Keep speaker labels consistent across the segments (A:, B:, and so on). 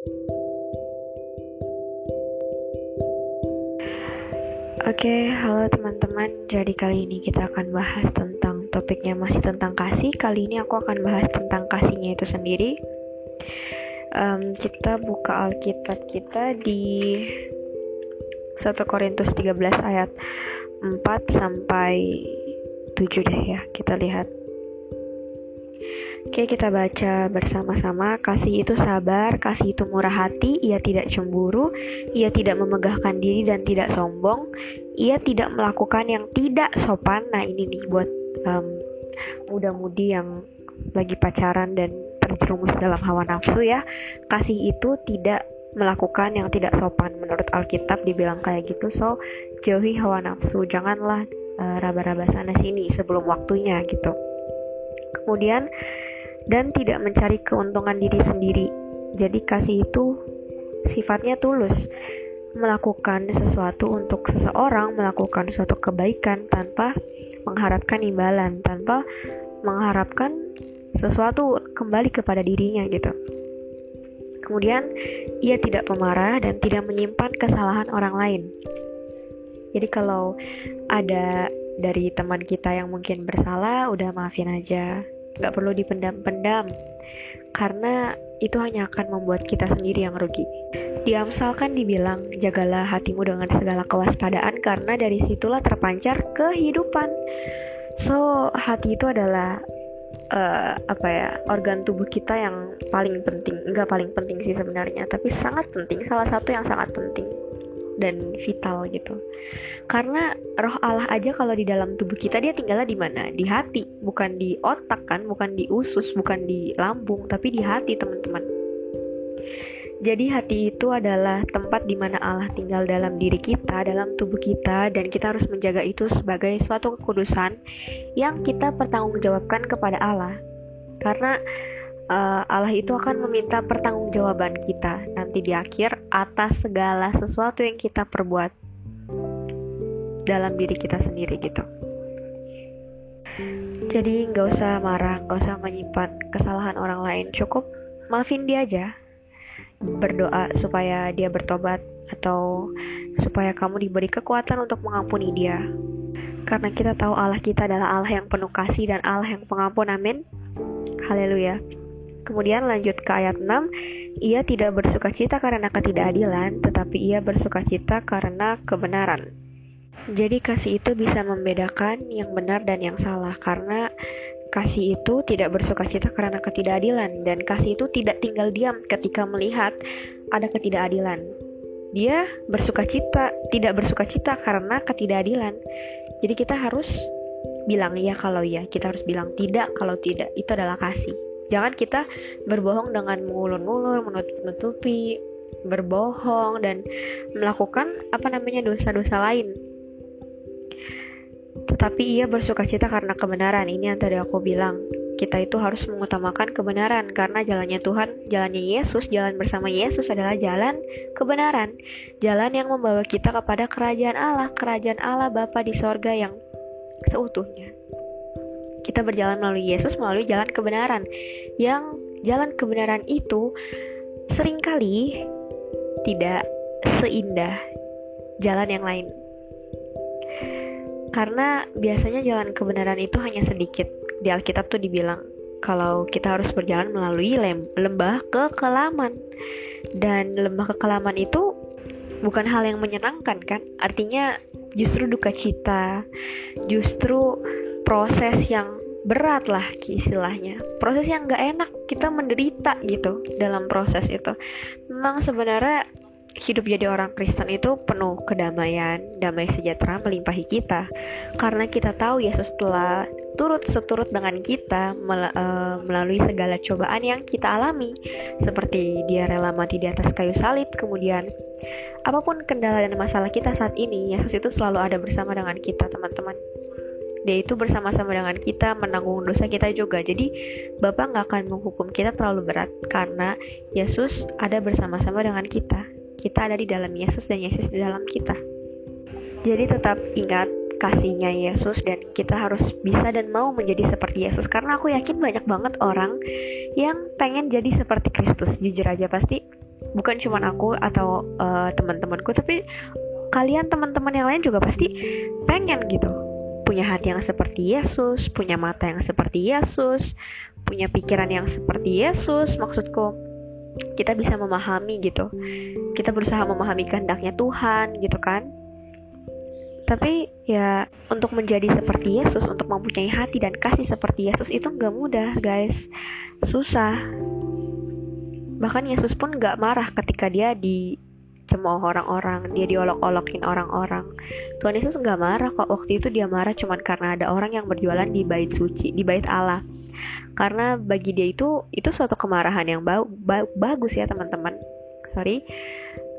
A: Oke, halo teman-teman. Jadi kali ini kita akan bahas tentang topiknya masih tentang kasih. Kali ini aku akan bahas tentang kasihnya itu sendiri. Um, kita buka Alkitab kita di 1 Korintus 13 ayat 4 sampai 7 deh ya. Kita lihat. Oke, kita baca bersama-sama. Kasih itu sabar, kasih itu murah hati, ia tidak cemburu, ia tidak memegahkan diri dan tidak sombong, ia tidak melakukan yang tidak sopan. Nah, ini nih buat um, muda-mudi yang lagi pacaran dan terjerumus dalam hawa nafsu ya. Kasih itu tidak melakukan yang tidak sopan. Menurut Alkitab dibilang kayak gitu. So, jauhi hawa nafsu. Janganlah uh, raba-raba sana sini sebelum waktunya gitu. Kemudian dan tidak mencari keuntungan diri sendiri. Jadi kasih itu sifatnya tulus, melakukan sesuatu untuk seseorang, melakukan suatu kebaikan tanpa mengharapkan imbalan, tanpa mengharapkan sesuatu kembali kepada dirinya gitu. Kemudian ia tidak pemarah dan tidak menyimpan kesalahan orang lain. Jadi kalau ada dari teman kita yang mungkin bersalah, udah maafin aja Gak perlu dipendam-pendam, karena itu hanya akan membuat kita sendiri yang rugi. Di Amsal kan dibilang, jagalah hatimu dengan segala kewaspadaan karena dari situlah terpancar kehidupan. So, hati itu adalah uh, apa ya organ tubuh kita yang paling penting Enggak paling penting sih sebenarnya tapi sangat penting salah satu yang sangat penting dan vital gitu. Karena roh Allah aja kalau di dalam tubuh kita dia tinggalnya di mana? Di hati, bukan di otak kan, bukan di usus, bukan di lambung, tapi di hati, teman-teman. Jadi hati itu adalah tempat di mana Allah tinggal dalam diri kita, dalam tubuh kita, dan kita harus menjaga itu sebagai suatu kekudusan yang kita pertanggungjawabkan kepada Allah. Karena uh, Allah itu akan meminta pertanggungjawaban kita nanti di akhir atas segala sesuatu yang kita perbuat dalam diri kita sendiri gitu. Jadi nggak usah marah, nggak usah menyimpan kesalahan orang lain, cukup maafin dia aja. Berdoa supaya dia bertobat atau supaya kamu diberi kekuatan untuk mengampuni dia. Karena kita tahu Allah kita adalah Allah yang penuh kasih dan Allah yang pengampun. Amin. Haleluya. Kemudian lanjut ke ayat 6, ia tidak bersuka cita karena ketidakadilan, tetapi ia bersuka cita karena kebenaran. Jadi kasih itu bisa membedakan yang benar dan yang salah karena kasih itu tidak bersuka cita karena ketidakadilan dan kasih itu tidak tinggal diam ketika melihat ada ketidakadilan. Dia bersuka cita, tidak bersuka cita karena ketidakadilan. Jadi kita harus bilang iya kalau iya, kita harus bilang tidak kalau tidak. Itu adalah kasih. Jangan kita berbohong dengan mengulur-ulur, menutupi, berbohong dan melakukan apa namanya dosa-dosa lain. Tetapi ia bersuka cita karena kebenaran. Ini yang tadi aku bilang. Kita itu harus mengutamakan kebenaran karena jalannya Tuhan, jalannya Yesus, jalan bersama Yesus adalah jalan kebenaran. Jalan yang membawa kita kepada kerajaan Allah, kerajaan Allah Bapa di sorga yang seutuhnya kita berjalan melalui Yesus melalui jalan kebenaran. Yang jalan kebenaran itu sering kali tidak seindah jalan yang lain. Karena biasanya jalan kebenaran itu hanya sedikit. Di Alkitab tuh dibilang kalau kita harus berjalan melalui lembah kekelaman. Dan lembah kekelaman itu bukan hal yang menyenangkan kan? Artinya justru duka cita justru proses yang berat lah istilahnya proses yang gak enak kita menderita gitu dalam proses itu memang sebenarnya hidup jadi orang Kristen itu penuh kedamaian, damai sejahtera melimpahi kita. Karena kita tahu Yesus telah turut seturut dengan kita uh, melalui segala cobaan yang kita alami. Seperti dia rela mati di atas kayu salib, kemudian apa pun kendala dan masalah kita saat ini, Yesus itu selalu ada bersama dengan kita, teman-teman dia itu bersama-sama dengan kita menanggung dosa kita juga. Jadi Bapak nggak akan menghukum kita terlalu berat karena Yesus ada bersama-sama dengan kita. Kita ada di dalam Yesus dan Yesus di dalam kita. Jadi tetap ingat kasihnya Yesus dan kita harus bisa dan mau menjadi seperti Yesus. Karena aku yakin banyak banget orang yang pengen jadi seperti Kristus. Jujur aja pasti bukan cuma aku atau uh, teman-temanku tapi kalian teman-teman yang lain juga pasti pengen gitu punya hati yang seperti Yesus punya mata yang seperti Yesus punya pikiran yang seperti Yesus maksudku kita bisa memahami gitu. Kita berusaha memahami kehendaknya Tuhan gitu kan. Tapi ya untuk menjadi seperti Yesus untuk mempunyai hati dan kasih seperti Yesus itu nggak mudah guys. Susah. Bahkan Yesus pun nggak marah ketika dia dicemooh orang-orang dia diolok-olokin orang-orang. Tuhan Yesus nggak marah kok. Waktu itu dia marah cuman karena ada orang yang berjualan di bait suci di bait Allah. Karena bagi dia itu itu suatu kemarahan yang ba ba bagus ya teman-teman. Sorry.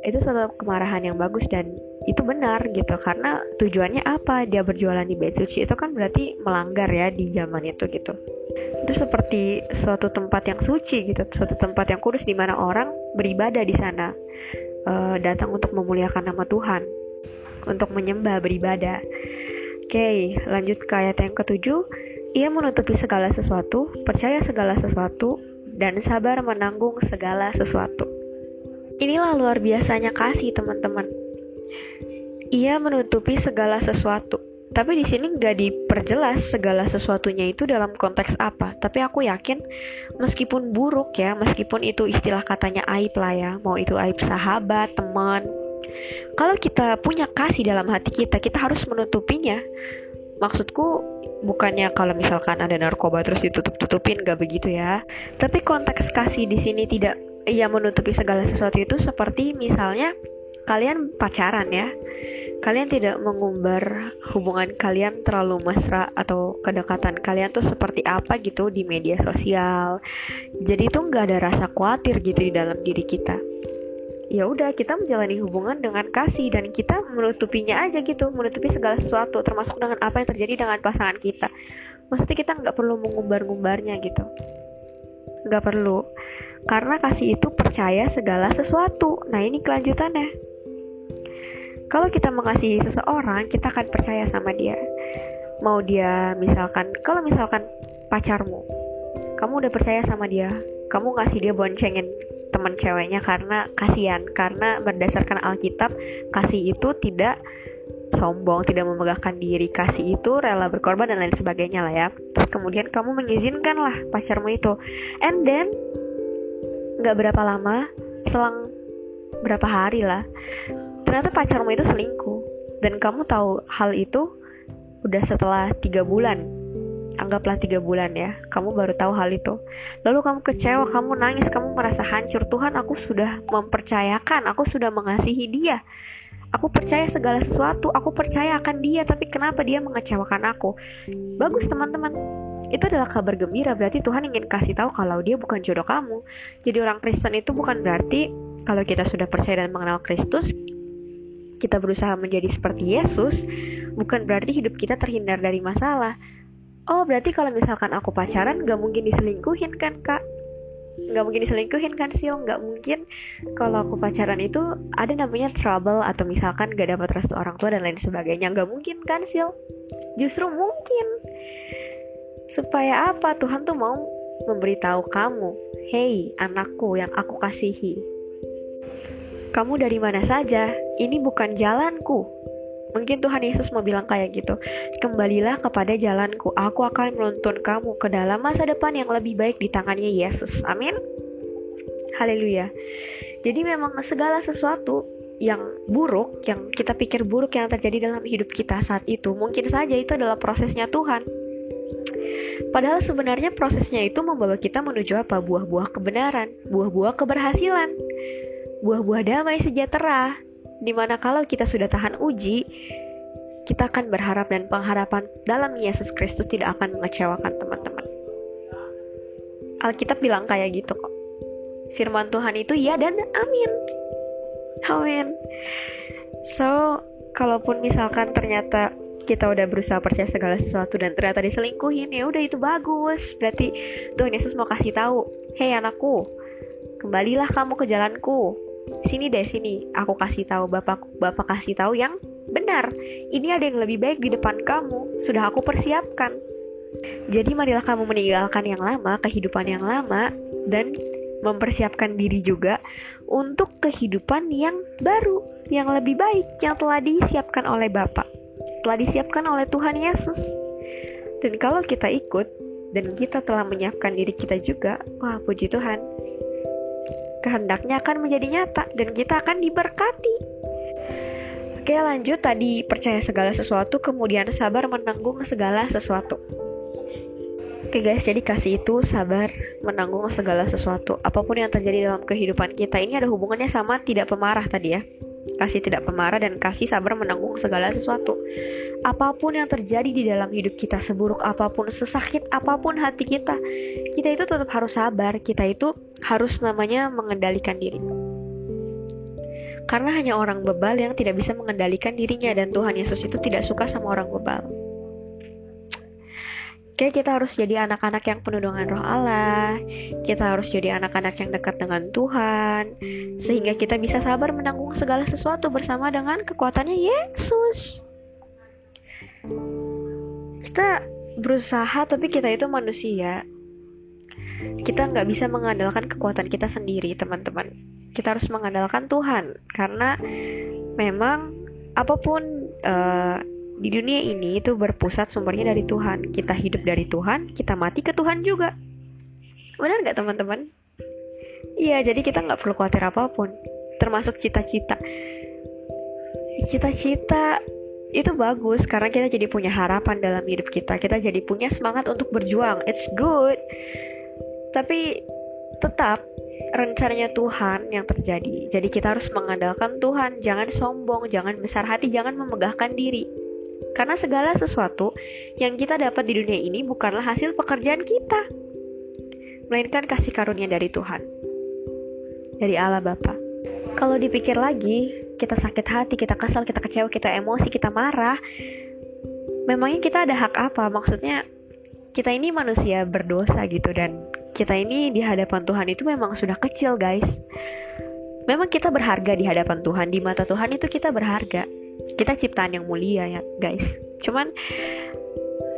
A: Itu suatu kemarahan yang bagus dan itu benar gitu. Karena tujuannya apa? Dia berjualan di bait suci itu kan berarti melanggar ya di zaman itu gitu. Itu seperti suatu tempat yang suci gitu suatu tempat yang kudus di mana orang beribadah di sana uh, datang untuk memuliakan nama Tuhan untuk menyembah beribadah oke okay, lanjut ke ayat yang ketujuh ia menutupi segala sesuatu, percaya segala sesuatu, dan sabar menanggung segala sesuatu. Inilah luar biasanya kasih, teman-teman. Ia menutupi segala sesuatu. Tapi di sini nggak diperjelas segala sesuatunya itu dalam konteks apa. Tapi aku yakin meskipun buruk ya, meskipun itu istilah katanya aib lah ya, mau itu aib sahabat, teman. Kalau kita punya kasih dalam hati kita, kita harus menutupinya maksudku bukannya kalau misalkan ada narkoba terus ditutup-tutupin gak begitu ya tapi konteks kasih di sini tidak ia menutupi segala sesuatu itu seperti misalnya kalian pacaran ya kalian tidak mengumbar hubungan kalian terlalu mesra atau kedekatan kalian tuh seperti apa gitu di media sosial. Jadi itu nggak ada rasa khawatir gitu di dalam diri kita. Ya udah kita menjalani hubungan dengan kasih dan kita menutupinya aja gitu menutupi segala sesuatu termasuk dengan apa yang terjadi dengan pasangan kita. Maksudnya kita nggak perlu mengumbar-ngumbarnya gitu. Nggak perlu. Karena kasih itu percaya segala sesuatu. Nah ini kelanjutannya kalau kita mengasihi seseorang kita akan percaya sama dia. Mau dia misalkan kalau misalkan pacarmu kamu udah percaya sama dia kamu ngasih dia boncengin teman ceweknya karena kasihan karena berdasarkan Alkitab kasih itu tidak sombong, tidak memegahkan diri, kasih itu rela berkorban dan lain sebagainya lah ya. Terus kemudian kamu mengizinkan lah pacarmu itu, and then nggak berapa lama, selang berapa hari lah, ternyata pacarmu itu selingkuh. Dan kamu tahu hal itu udah setelah tiga bulan. Anggaplah tiga bulan ya kamu baru tahu hal itu. Lalu kamu kecewa kamu nangis kamu merasa hancur. Tuhan aku sudah mempercayakan aku sudah mengasihi dia. Aku percaya segala sesuatu, aku percaya akan dia, tapi kenapa dia mengecewakan aku? Bagus teman-teman, itu adalah kabar gembira, berarti Tuhan ingin kasih tahu kalau dia bukan jodoh kamu. Jadi orang Kristen itu bukan berarti kalau kita sudah percaya dan mengenal Kristus, kita berusaha menjadi seperti Yesus, bukan berarti hidup kita terhindar dari masalah. Oh berarti kalau misalkan aku pacaran gak mungkin diselingkuhin kan kak? Nggak mungkin diselingkuhin kan sih nggak mungkin. Kalau aku pacaran itu ada namanya trouble atau misalkan gak dapat restu orang tua dan lain sebagainya. Nggak mungkin kan sih justru mungkin. Supaya apa? Tuhan tuh mau memberitahu kamu hey anakku yang aku kasihi kamu dari mana saja ini bukan jalanku Mungkin Tuhan Yesus mau bilang kayak gitu, kembalilah kepada jalanku, aku akan menuntun kamu ke dalam masa depan yang lebih baik di tangannya Yesus. Amin. Haleluya. Jadi memang segala sesuatu yang buruk, yang kita pikir buruk yang terjadi dalam hidup kita saat itu, mungkin saja itu adalah prosesnya Tuhan. Padahal sebenarnya prosesnya itu membawa kita menuju apa? Buah-buah kebenaran, buah-buah keberhasilan, buah-buah damai sejahtera, di mana kalau kita sudah tahan uji, kita akan berharap dan pengharapan dalam Yesus Kristus tidak akan mengecewakan teman-teman. Alkitab bilang kayak gitu kok. Firman Tuhan itu ya dan amin. Amin. So, kalaupun misalkan ternyata kita udah berusaha percaya segala sesuatu dan ternyata diselingkuhin, ya udah itu bagus. Berarti Tuhan Yesus mau kasih tahu, "Hei anakku, kembalilah kamu ke jalanku sini deh sini. Aku kasih tahu bapak bapak kasih tahu yang benar. Ini ada yang lebih baik di depan kamu. Sudah aku persiapkan. Jadi marilah kamu meninggalkan yang lama kehidupan yang lama dan mempersiapkan diri juga untuk kehidupan yang baru, yang lebih baik, yang telah disiapkan oleh Bapa, telah disiapkan oleh Tuhan Yesus. Dan kalau kita ikut dan kita telah menyiapkan diri kita juga, wah puji Tuhan, kehendaknya akan menjadi nyata dan kita akan diberkati. Oke lanjut tadi percaya segala sesuatu kemudian sabar menanggung segala sesuatu Oke guys, jadi kasih itu sabar menanggung segala sesuatu. Apa pun yang terjadi dalam kehidupan kita ini ada hubungannya sama tidak pemarah tadi ya. Kasih tidak pemarah dan kasih sabar menanggung segala sesuatu. Apa pun yang terjadi di dalam hidup kita, seburuk apa pun, sesakit apa pun hati kita, kita itu tetap harus sabar. Kita itu harus namanya mengendalikan diri. Karena hanya orang bebal yang tidak bisa mengendalikan dirinya dan Tuhan Yesus itu tidak suka sama orang bebal. Oke, kita harus jadi anak-anak yang penuh dengan roh Allah. Kita harus jadi anak-anak yang dekat dengan Tuhan. Sehingga kita bisa sabar menanggung segala sesuatu bersama dengan kekuatannya Yesus. Kita berusaha, tapi kita itu manusia. Kita nggak bisa mengandalkan kekuatan kita sendiri, teman-teman. Kita harus mengandalkan Tuhan. Karena memang apa pun... Uh, di dunia ini itu berpusat sumbernya dari Tuhan. Kita hidup dari Tuhan, kita mati ke Tuhan juga. Benar nggak teman-teman? Iya, jadi kita nggak perlu khawatir apa pun, termasuk cita-cita. Cita-cita itu bagus karena kita jadi punya harapan dalam hidup kita. Kita jadi punya semangat untuk berjuang. It's good. Tapi tetap rencananya Tuhan yang terjadi. Jadi kita harus mengandalkan Tuhan, jangan sombong, jangan besar hati, jangan memegahkan diri. Karena segala sesuatu yang kita dapat di dunia ini bukanlah hasil pekerjaan kita, melainkan kasih karunia dari Tuhan, dari Allah Bapa. Kalau dipikir lagi, kita sakit hati, kita kesal, kita kecewa, kita emosi, kita marah, memangnya kita ada hak apa? Maksudnya kita ini manusia berdosa gitu dan kita ini di hadapan Tuhan itu memang sudah kecil guys. Memang kita berharga di hadapan Tuhan, di mata Tuhan itu kita berharga. Kita ciptaan yang mulia ya guys. Cuman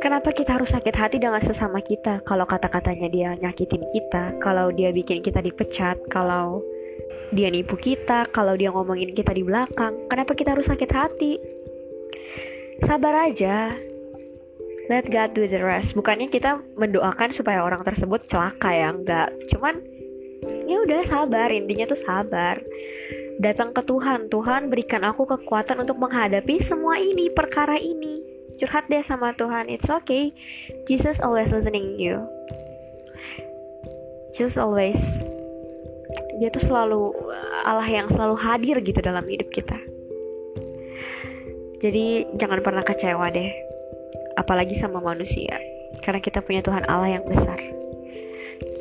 A: kenapa kita harus sakit hati dengan sesama kita? Kalau kata-katanya dia nyakitin kita kalau dia bikin kita dipecat kalau dia nipu kita kalau dia ngomongin kita di belakang kenapa kita harus sakit hati? Sabar aja let God do the rest bukannya kita mendoakan supaya orang tersebut celaka ya enggak cuman ya udah sabar intinya tuh sabar datang ke Tuhan. Tuhan berikan aku kekuatan untuk menghadapi semua ini, perkara ini. Curhat deh sama Tuhan. It's okay. Jesus always listening you. Jesus always dia tuh selalu Allah yang selalu hadir gitu dalam hidup kita. Jadi jangan pernah kecewa deh. Apalagi sama manusia. Karena kita punya Tuhan Allah yang besar.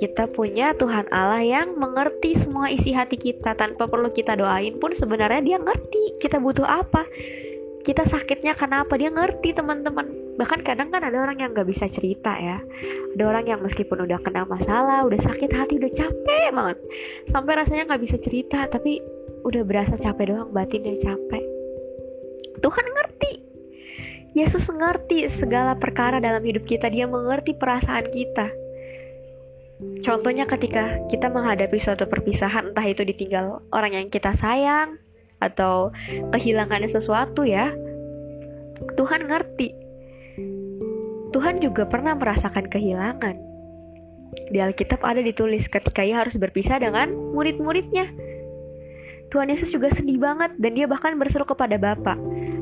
A: Kita punya Tuhan Allah yang mengerti semua isi hati kita. Tanpa perlu kita doain pun sebenarnya dia ngerti kita butuh apa. Kita sakitnya kenapa dia ngerti teman-teman. Bahkan kadang kan ada orang yang nggak bisa cerita ya. Ada orang yang meskipun udah kena masalah udah sakit hati udah capek banget. Sampai rasanya nggak bisa cerita tapi udah berasa capek doang batin dia capek. Tuhan ngerti Yesus ngerti segala perkara dalam hidup kita dia mengerti perasaan kita Contohnya ketika kita menghadapi suatu perpisahan, entah itu ditinggal orang yang kita sayang atau kehilangan sesuatu ya. Tuhan ngerti. Tuhan juga pernah merasakan kehilangan. Di Alkitab ada ditulis ketika ia harus berpisah dengan murid-muridnya. Tuhan Yesus juga sedih banget dan dia bahkan berseru kepada Bapak,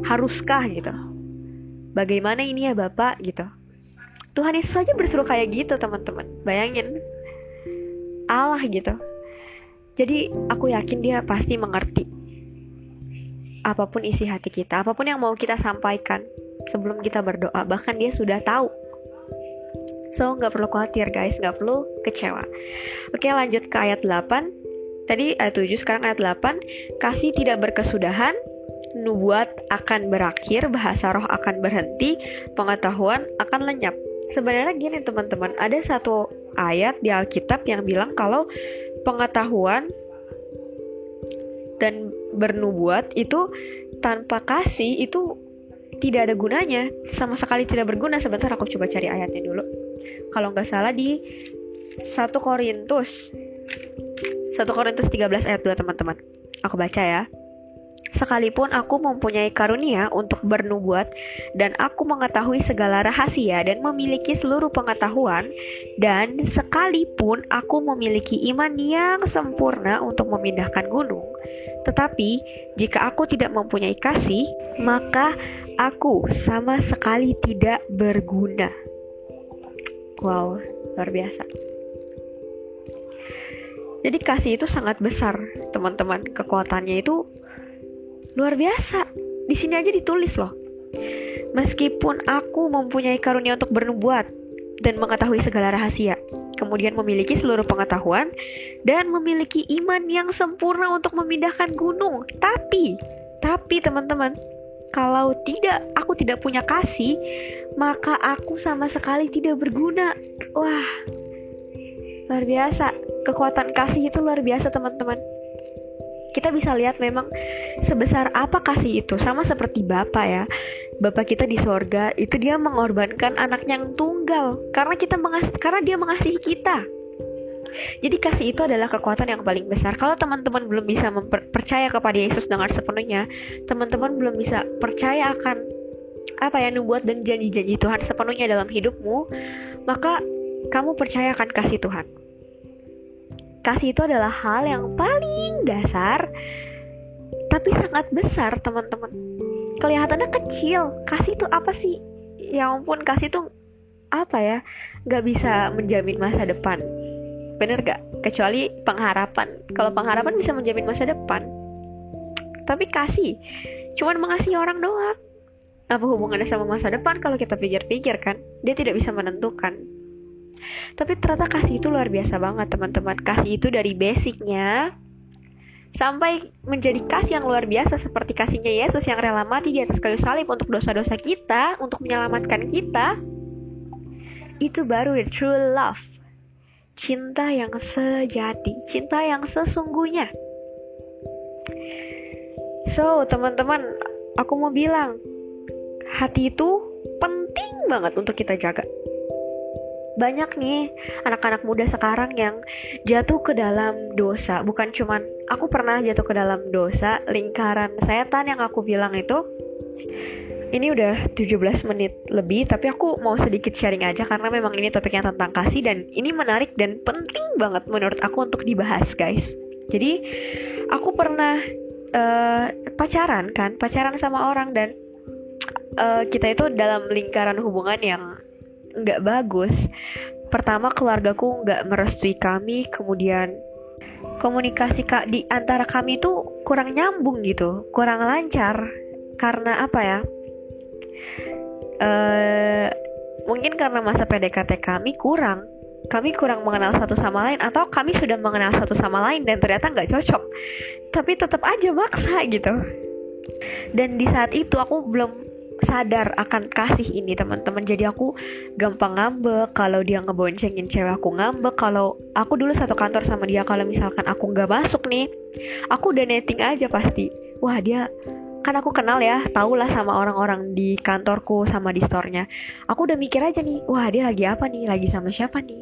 A: haruskah gitu. Bagaimana ini ya Bapak gitu. Tuhan Yesus aja berseru kayak gitu teman-teman. Bayangin Allah gitu. Jadi aku yakin dia pasti mengerti apa pun isi hati kita, apa pun yang mau kita sampaikan sebelum kita berdoa, bahkan dia sudah tahu. So nggak perlu khawatir guys, nggak perlu kecewa. Oke lanjut ke ayat 8. Tadi ayat 7, sekarang ayat 8. Kasih tidak berkesudahan, nubuat akan berakhir, bahasa roh akan berhenti, pengetahuan akan lenyap. Sebenarnya gini teman-teman, ada satu ayat di Alkitab yang bilang kalau pengetahuan dan bernubuat itu tanpa kasih itu tidak ada gunanya, sama sekali tidak berguna. Sebentar aku coba cari ayatnya dulu. Kalau nggak salah di 1 Korintus 1 Korintus 13 ayat 2 teman-teman. Aku baca ya. Sekalipun aku mempunyai karunia untuk bernubuat dan aku mengetahui segala rahasia dan memiliki seluruh pengetahuan dan sekalipun aku memiliki iman yang sempurna untuk memindahkan gunung, tetapi jika aku tidak mempunyai kasih, maka aku sama sekali tidak berguna. Wow, luar biasa. Jadi kasih itu sangat besar, teman-teman. Kekuatannya itu luar biasa. Di sini aja ditulis loh. Meskipun aku mempunyai karunia untuk bernubuat dan mengetahui segala rahasia, kemudian memiliki seluruh pengetahuan dan memiliki iman yang sempurna untuk memindahkan gunung. Tapi, tapi teman-teman, kalau tidak aku tidak punya kasih, maka aku sama sekali tidak berguna. Wah, luar biasa. Kekuatan kasih itu luar biasa, teman-teman kita bisa lihat memang sebesar apa kasih itu sama seperti bapak ya bapak kita di sorga itu dia mengorbankan anaknya yang tunggal karena kita mengas karena dia mengasihi kita jadi kasih itu adalah kekuatan yang paling besar. Kalau teman-teman belum bisa percaya kepada Yesus dengan sepenuhnya, teman-teman belum bisa percaya akan apa ya nubuat dan janji-janji Tuhan sepenuhnya dalam hidupmu, maka kamu percayakan kasih Tuhan. Kasih itu adalah hal yang paling dasar, tapi sangat besar, teman-teman. Kelihatannya kecil. Kasih itu apa sih? Ya ampun, kasih itu apa ya? Gak bisa menjamin masa depan. Bener gak? Kecuali pengharapan. Kalau pengharapan bisa menjamin masa depan. Tapi kasih, cuman mengasihi orang doang. Apa hubungannya sama masa depan kalau kita pikir-pikir kan? Dia tidak bisa menentukan tapi ternyata kasih itu luar biasa banget teman-teman. Kasih itu dari basicnya sampai menjadi kasih yang luar biasa seperti kasihnya Yesus yang rela mati di atas kayu salib untuk dosa-dosa kita, untuk menyelamatkan kita. Itu baru the true love. Cinta yang sejati, cinta yang sesungguhnya. So, teman-teman, aku mau bilang, hati itu penting banget untuk kita jaga banyak nih anak-anak muda sekarang yang jatuh ke dalam dosa. Bukan cuman aku pernah jatuh ke dalam dosa lingkaran setan yang aku bilang itu. Ini udah 17 menit lebih tapi aku mau sedikit sharing aja karena memang ini topiknya tentang kasih dan ini menarik dan penting banget menurut aku untuk dibahas guys. Jadi aku pernah uh, pacaran kan pacaran sama orang dan uh, kita itu dalam lingkaran hubungan yang nggak bagus. Pertama keluargaku nggak merestui kami kemudian komunikasi kak di antara kami itu kurang nyambung gitu kurang lancar. Karena apa ya? Uh, mungkin karena masa PDKT kami kurang kami kurang mengenal satu sama lain atau kami sudah mengenal satu sama lain dan ternyata nggak cocok. Tapi tetap aja maksa gitu. Dan di saat itu aku belum sadar akan kasih ini teman-teman. Jadi aku gampang ngambek. Kalau dia ngeboncengin cewek aku ngambek. Kalau aku dulu satu kantor sama dia kalau misalkan aku nggak masuk nih aku udah netting aja pasti. Wah dia kan aku kenal ya tau lah sama orang-orang di kantorku sama di store-nya. Aku udah mikir aja nih wah dia lagi apa nih? Lagi sama siapa nih?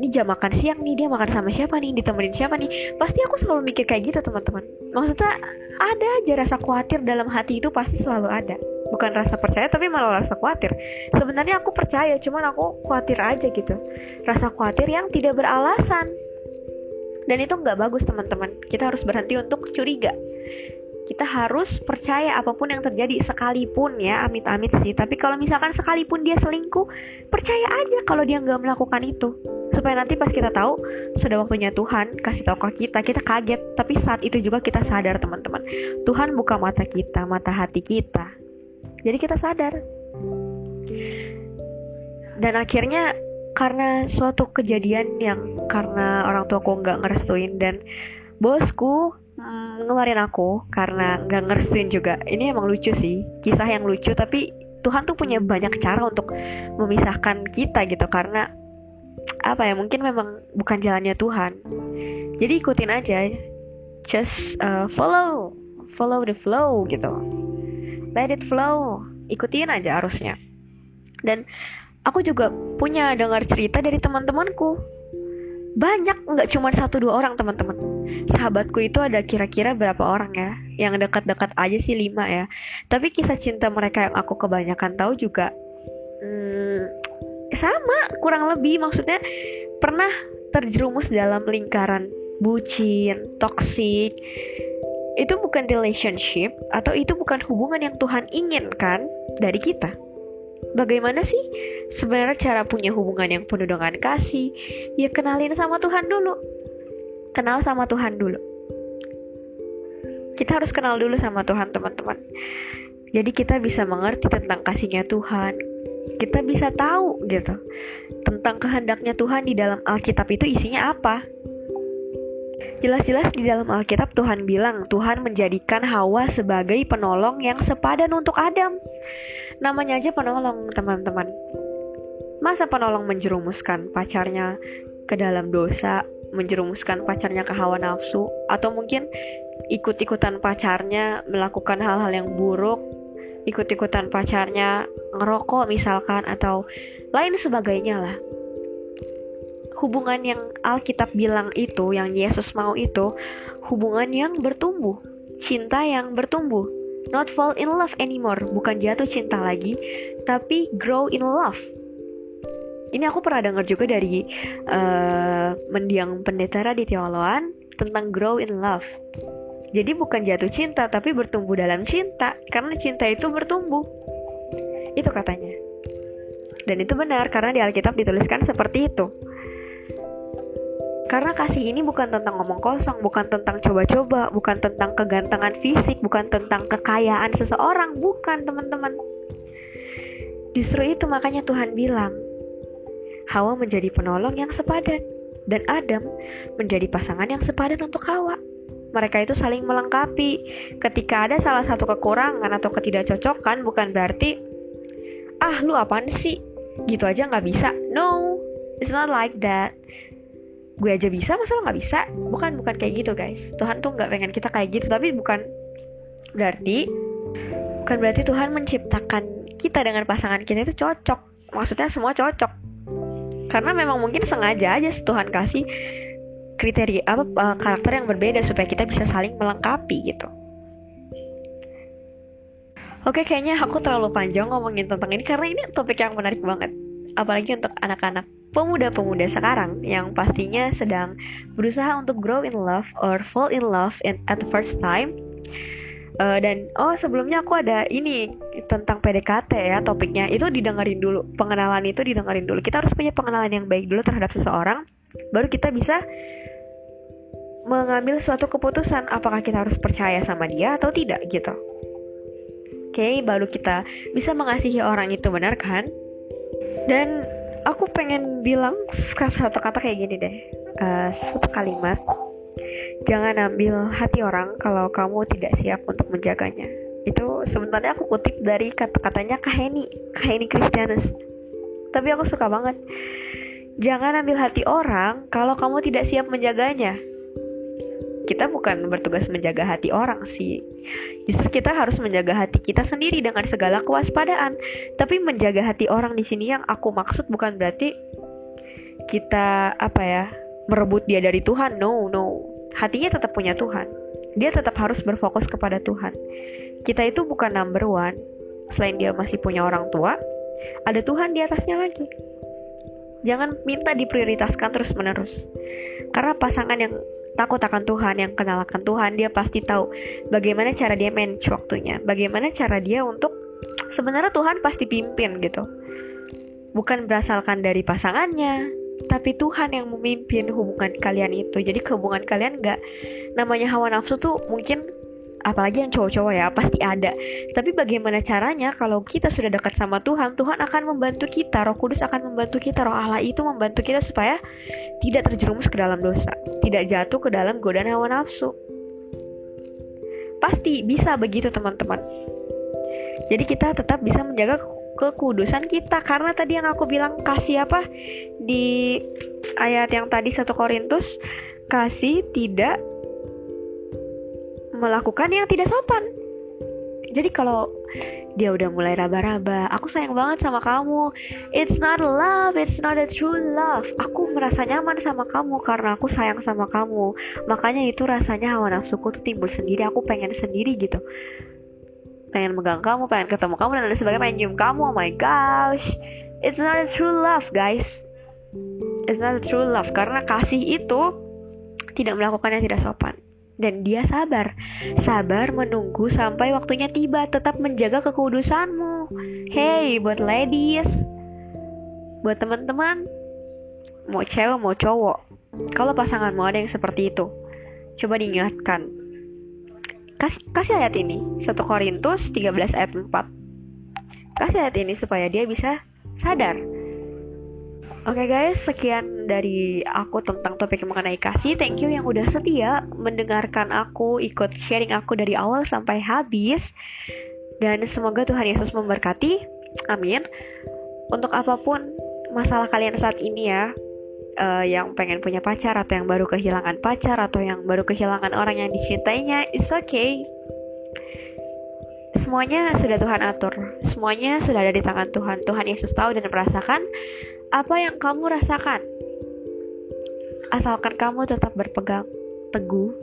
A: Ini jam makan siang nih dia makan sama siapa nih? Ditemenin siapa nih? Pasti aku selalu mikir kayak gitu teman-teman. Maksudnya ada aja rasa khawatir dalam hati itu pasti selalu ada bukan rasa percaya tapi malah rasa khawatir. Sebenarnya aku percaya cuman aku khawatir aja gitu. Rasa khawatir yang tidak beralasan. Dan itu nggak bagus teman-teman. Kita harus berhenti untuk curiga. Kita harus percaya apa pun yang terjadi sekalipun ya amit-amit sih. Tapi kalau misalkan sekalipun dia selingkuh percaya aja kalau dia nggak melakukan itu. Supaya nanti pas kita tahu sudah waktunya Tuhan kasih tahu ke kita kita kaget. Tapi saat itu juga kita sadar teman-teman. Tuhan buka mata kita mata hati kita jadi kita sadar. Dan akhirnya karena suatu kejadian yang karena orang tuaku nggak ngerestuin dan bosku mm, ngeluarin aku karena nggak ngerestuin juga. Ini emang lucu sih kisah yang lucu tapi Tuhan tuh punya banyak cara untuk memisahkan kita gitu karena apa ya mungkin memang bukan jalannya Tuhan. Jadi ikutin aja just uh, follow follow the flow gitu let it flow. Ikutin aja arusnya. Dan aku juga punya dengar cerita dari teman-temanku. Banyak nggak cuma satu dua orang teman-teman. Sahabatku itu ada kira-kira berapa orang ya? Yang dekat-dekat aja sih lima ya. Tapi kisah cinta mereka yang aku kebanyakan tahu juga hmm, sama kurang lebih. Maksudnya pernah terjerumus dalam lingkaran bucin toxic itu bukan relationship atau itu bukan hubungan yang Tuhan inginkan dari kita Bagaimana sih sebenarnya cara punya hubungan yang penuh dengan kasih? Ya kenalin sama Tuhan dulu. Kenal sama Tuhan dulu. Kita harus kenal dulu sama Tuhan, teman-teman. Jadi kita bisa mengerti tentang kasihnya Tuhan. Kita bisa tahu gitu tentang kehendaknya Tuhan di dalam Alkitab itu isinya apa. Jelas-jelas di dalam Alkitab Tuhan bilang Tuhan menjadikan Hawa sebagai penolong yang sepadan untuk Adam. Namanya aja penolong, teman-teman. Masa penolong menjerumuskan pacarnya ke dalam dosa, menjerumuskan pacarnya ke hawa nafsu, atau mungkin ikut-ikutan pacarnya melakukan hal-hal yang buruk, ikut-ikutan pacarnya ngerokok misalkan, atau lain sebagainya lah hubungan yang Alkitab bilang itu, yang Yesus mau itu, hubungan yang bertumbuh, cinta yang bertumbuh. Not fall in love anymore, bukan jatuh cinta lagi, tapi grow in love. Ini aku pernah dengar juga dari uh, mendiang pendeta di Teoloan tentang grow in love. Jadi bukan jatuh cinta, tapi bertumbuh dalam cinta, karena cinta itu bertumbuh. Itu katanya. Dan itu benar, karena di Alkitab dituliskan seperti itu. Karena kasih ini bukan tentang ngomong kosong, bukan tentang coba-coba, bukan tentang kegantengan fisik, bukan tentang kekayaan seseorang, bukan teman-teman. Justru itu makanya Tuhan bilang, Hawa menjadi penolong yang sepadan, dan Adam menjadi pasangan yang sepadan untuk Hawa. Mereka itu saling melengkapi. Ketika ada salah satu kekurangan atau ketidakcocokan, bukan berarti, ah lu apaan sih? Gitu aja nggak bisa. No, it's not like that gue aja bisa masa lo nggak bisa? Bukan bukan kayak gitu guys. Tuhan tuh nggak pengen kita kayak gitu tapi bukan berarti bukan berarti Tuhan menciptakan kita dengan pasangan kita itu cocok. Maksudnya semua cocok. Karena memang mungkin sengaja aja Tuhan kasih kriteria apa uh, karakter yang berbeda supaya kita bisa saling melengkapi gitu. Oke, kayaknya aku terlalu panjang ngomongin tentang ini karena ini topik yang menarik banget, apalagi untuk anak-anak pemuda-pemuda sekarang yang pastinya sedang berusaha untuk grow in love or fall in love in, at the first time. Uh, dan oh sebelumnya aku ada ini tentang PDKT ya topiknya. Itu didengerin dulu pengenalan itu didengerin dulu. Kita harus punya pengenalan yang baik dulu terhadap seseorang baru kita bisa mengambil suatu keputusan apakah kita harus percaya sama dia atau tidak gitu. Oke okay, baru kita bisa mengasihi orang itu benar kan? Dan aku pengen bilang satu kata kayak gini deh. Uh, satu kalimat. Jangan ambil hati orang kalau kamu tidak siap untuk menjaganya. Itu sebenarnya aku kutip dari kata-katanya Kaheni Kaheni Kristianus tapi aku suka banget. Jangan ambil hati orang kalau kamu tidak siap menjaganya kita bukan bertugas menjaga hati orang sih. Justru kita harus menjaga hati kita sendiri dengan segala kewaspadaan. Tapi menjaga hati orang di sini yang aku maksud bukan berarti kita apa ya merebut dia dari Tuhan. No, no. Hatinya tetap punya Tuhan. Dia tetap harus berfokus kepada Tuhan. Kita itu bukan number one. Selain dia masih punya orang tua, ada Tuhan di atasnya lagi. Jangan minta diprioritaskan terus-menerus. Karena pasangan yang takut akan Tuhan, yang kenal akan Tuhan, dia pasti tahu bagaimana cara dia manage waktunya, bagaimana cara dia untuk sebenarnya Tuhan pasti pimpin gitu. Bukan berasalkan dari pasangannya, tapi Tuhan yang memimpin hubungan kalian itu. Jadi hubungan kalian nggak namanya hawa nafsu tuh mungkin apalagi yang cowok-cowok ya pasti ada. Tapi bagaimana caranya kalau kita sudah dekat sama Tuhan Tuhan akan membantu kita Roh Kudus akan membantu kita Roh Allah itu membantu kita supaya tidak terjerumus ke dalam dosa tidak jatuh ke dalam godaan hawa nafsu. Pasti bisa begitu teman-teman. Jadi kita tetap bisa menjaga kekudusan kita karena tadi yang aku bilang kasih apa? Di ayat yang tadi satu Korintus kasih tidak melakukan yang tidak sopan. Jadi kalau dia udah mulai raba-raba aku sayang banget sama kamu. It's not love it's not a true love. Aku merasa nyaman sama kamu karena aku sayang sama kamu. Makanya itu rasanya hawa nafsuku tuh timbul sendiri. Aku pengen sendiri gitu. Pengen megang kamu pengen ketemu kamu dan lain sebagainya. Pengen nyium kamu oh my gosh. It's not a true love guys. It's not a true love. Karena kasih itu tidak melakukan yang tidak sopan dan dia sabar. Sabar menunggu sampai waktunya tiba, tetap menjaga kekudusanmu. Hey, buat ladies, buat teman-teman, mau cewek mau cowok, kalau pasanganmu ada yang seperti itu, coba diingatkan. Kasih, kasih ayat ini, 1 Korintus 13 ayat 4. Kasih ayat ini supaya dia bisa sadar Oke okay guys, sekian dari aku tentang topik mengenai kasih. Thank you yang udah setia mendengarkan aku, ikut sharing aku dari awal sampai habis. Dan semoga Tuhan Yesus memberkati. Amin. Untuk apa pun masalah kalian saat ini ya, uh, yang pengen punya pacar atau yang baru kehilangan pacar atau yang baru kehilangan orang yang dicintainya, it's okay. Semuanya sudah Tuhan atur. Semuanya sudah ada di tangan Tuhan. Tuhan Yesus tahu dan merasakan apa yang kamu rasakan. Asalkan kamu tetap berpegang teguh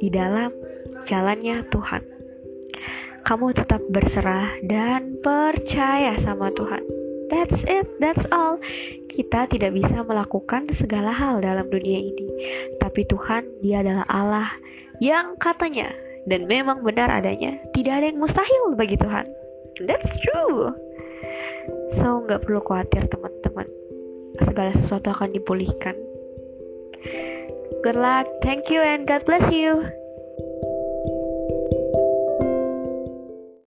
A: di dalam jalannya Tuhan. Kamu tetap berserah dan percaya sama Tuhan. That's it, that's all. Kita tidak bisa melakukan segala hal dalam dunia ini, tapi Tuhan, Dia adalah Allah yang katanya dan memang benar adanya. Tidak ada yang mustahil bagi Tuhan. That's true. So, nggak perlu khawatir teman-teman. Segala sesuatu akan dipulihkan. Good luck, thank you, and God bless you.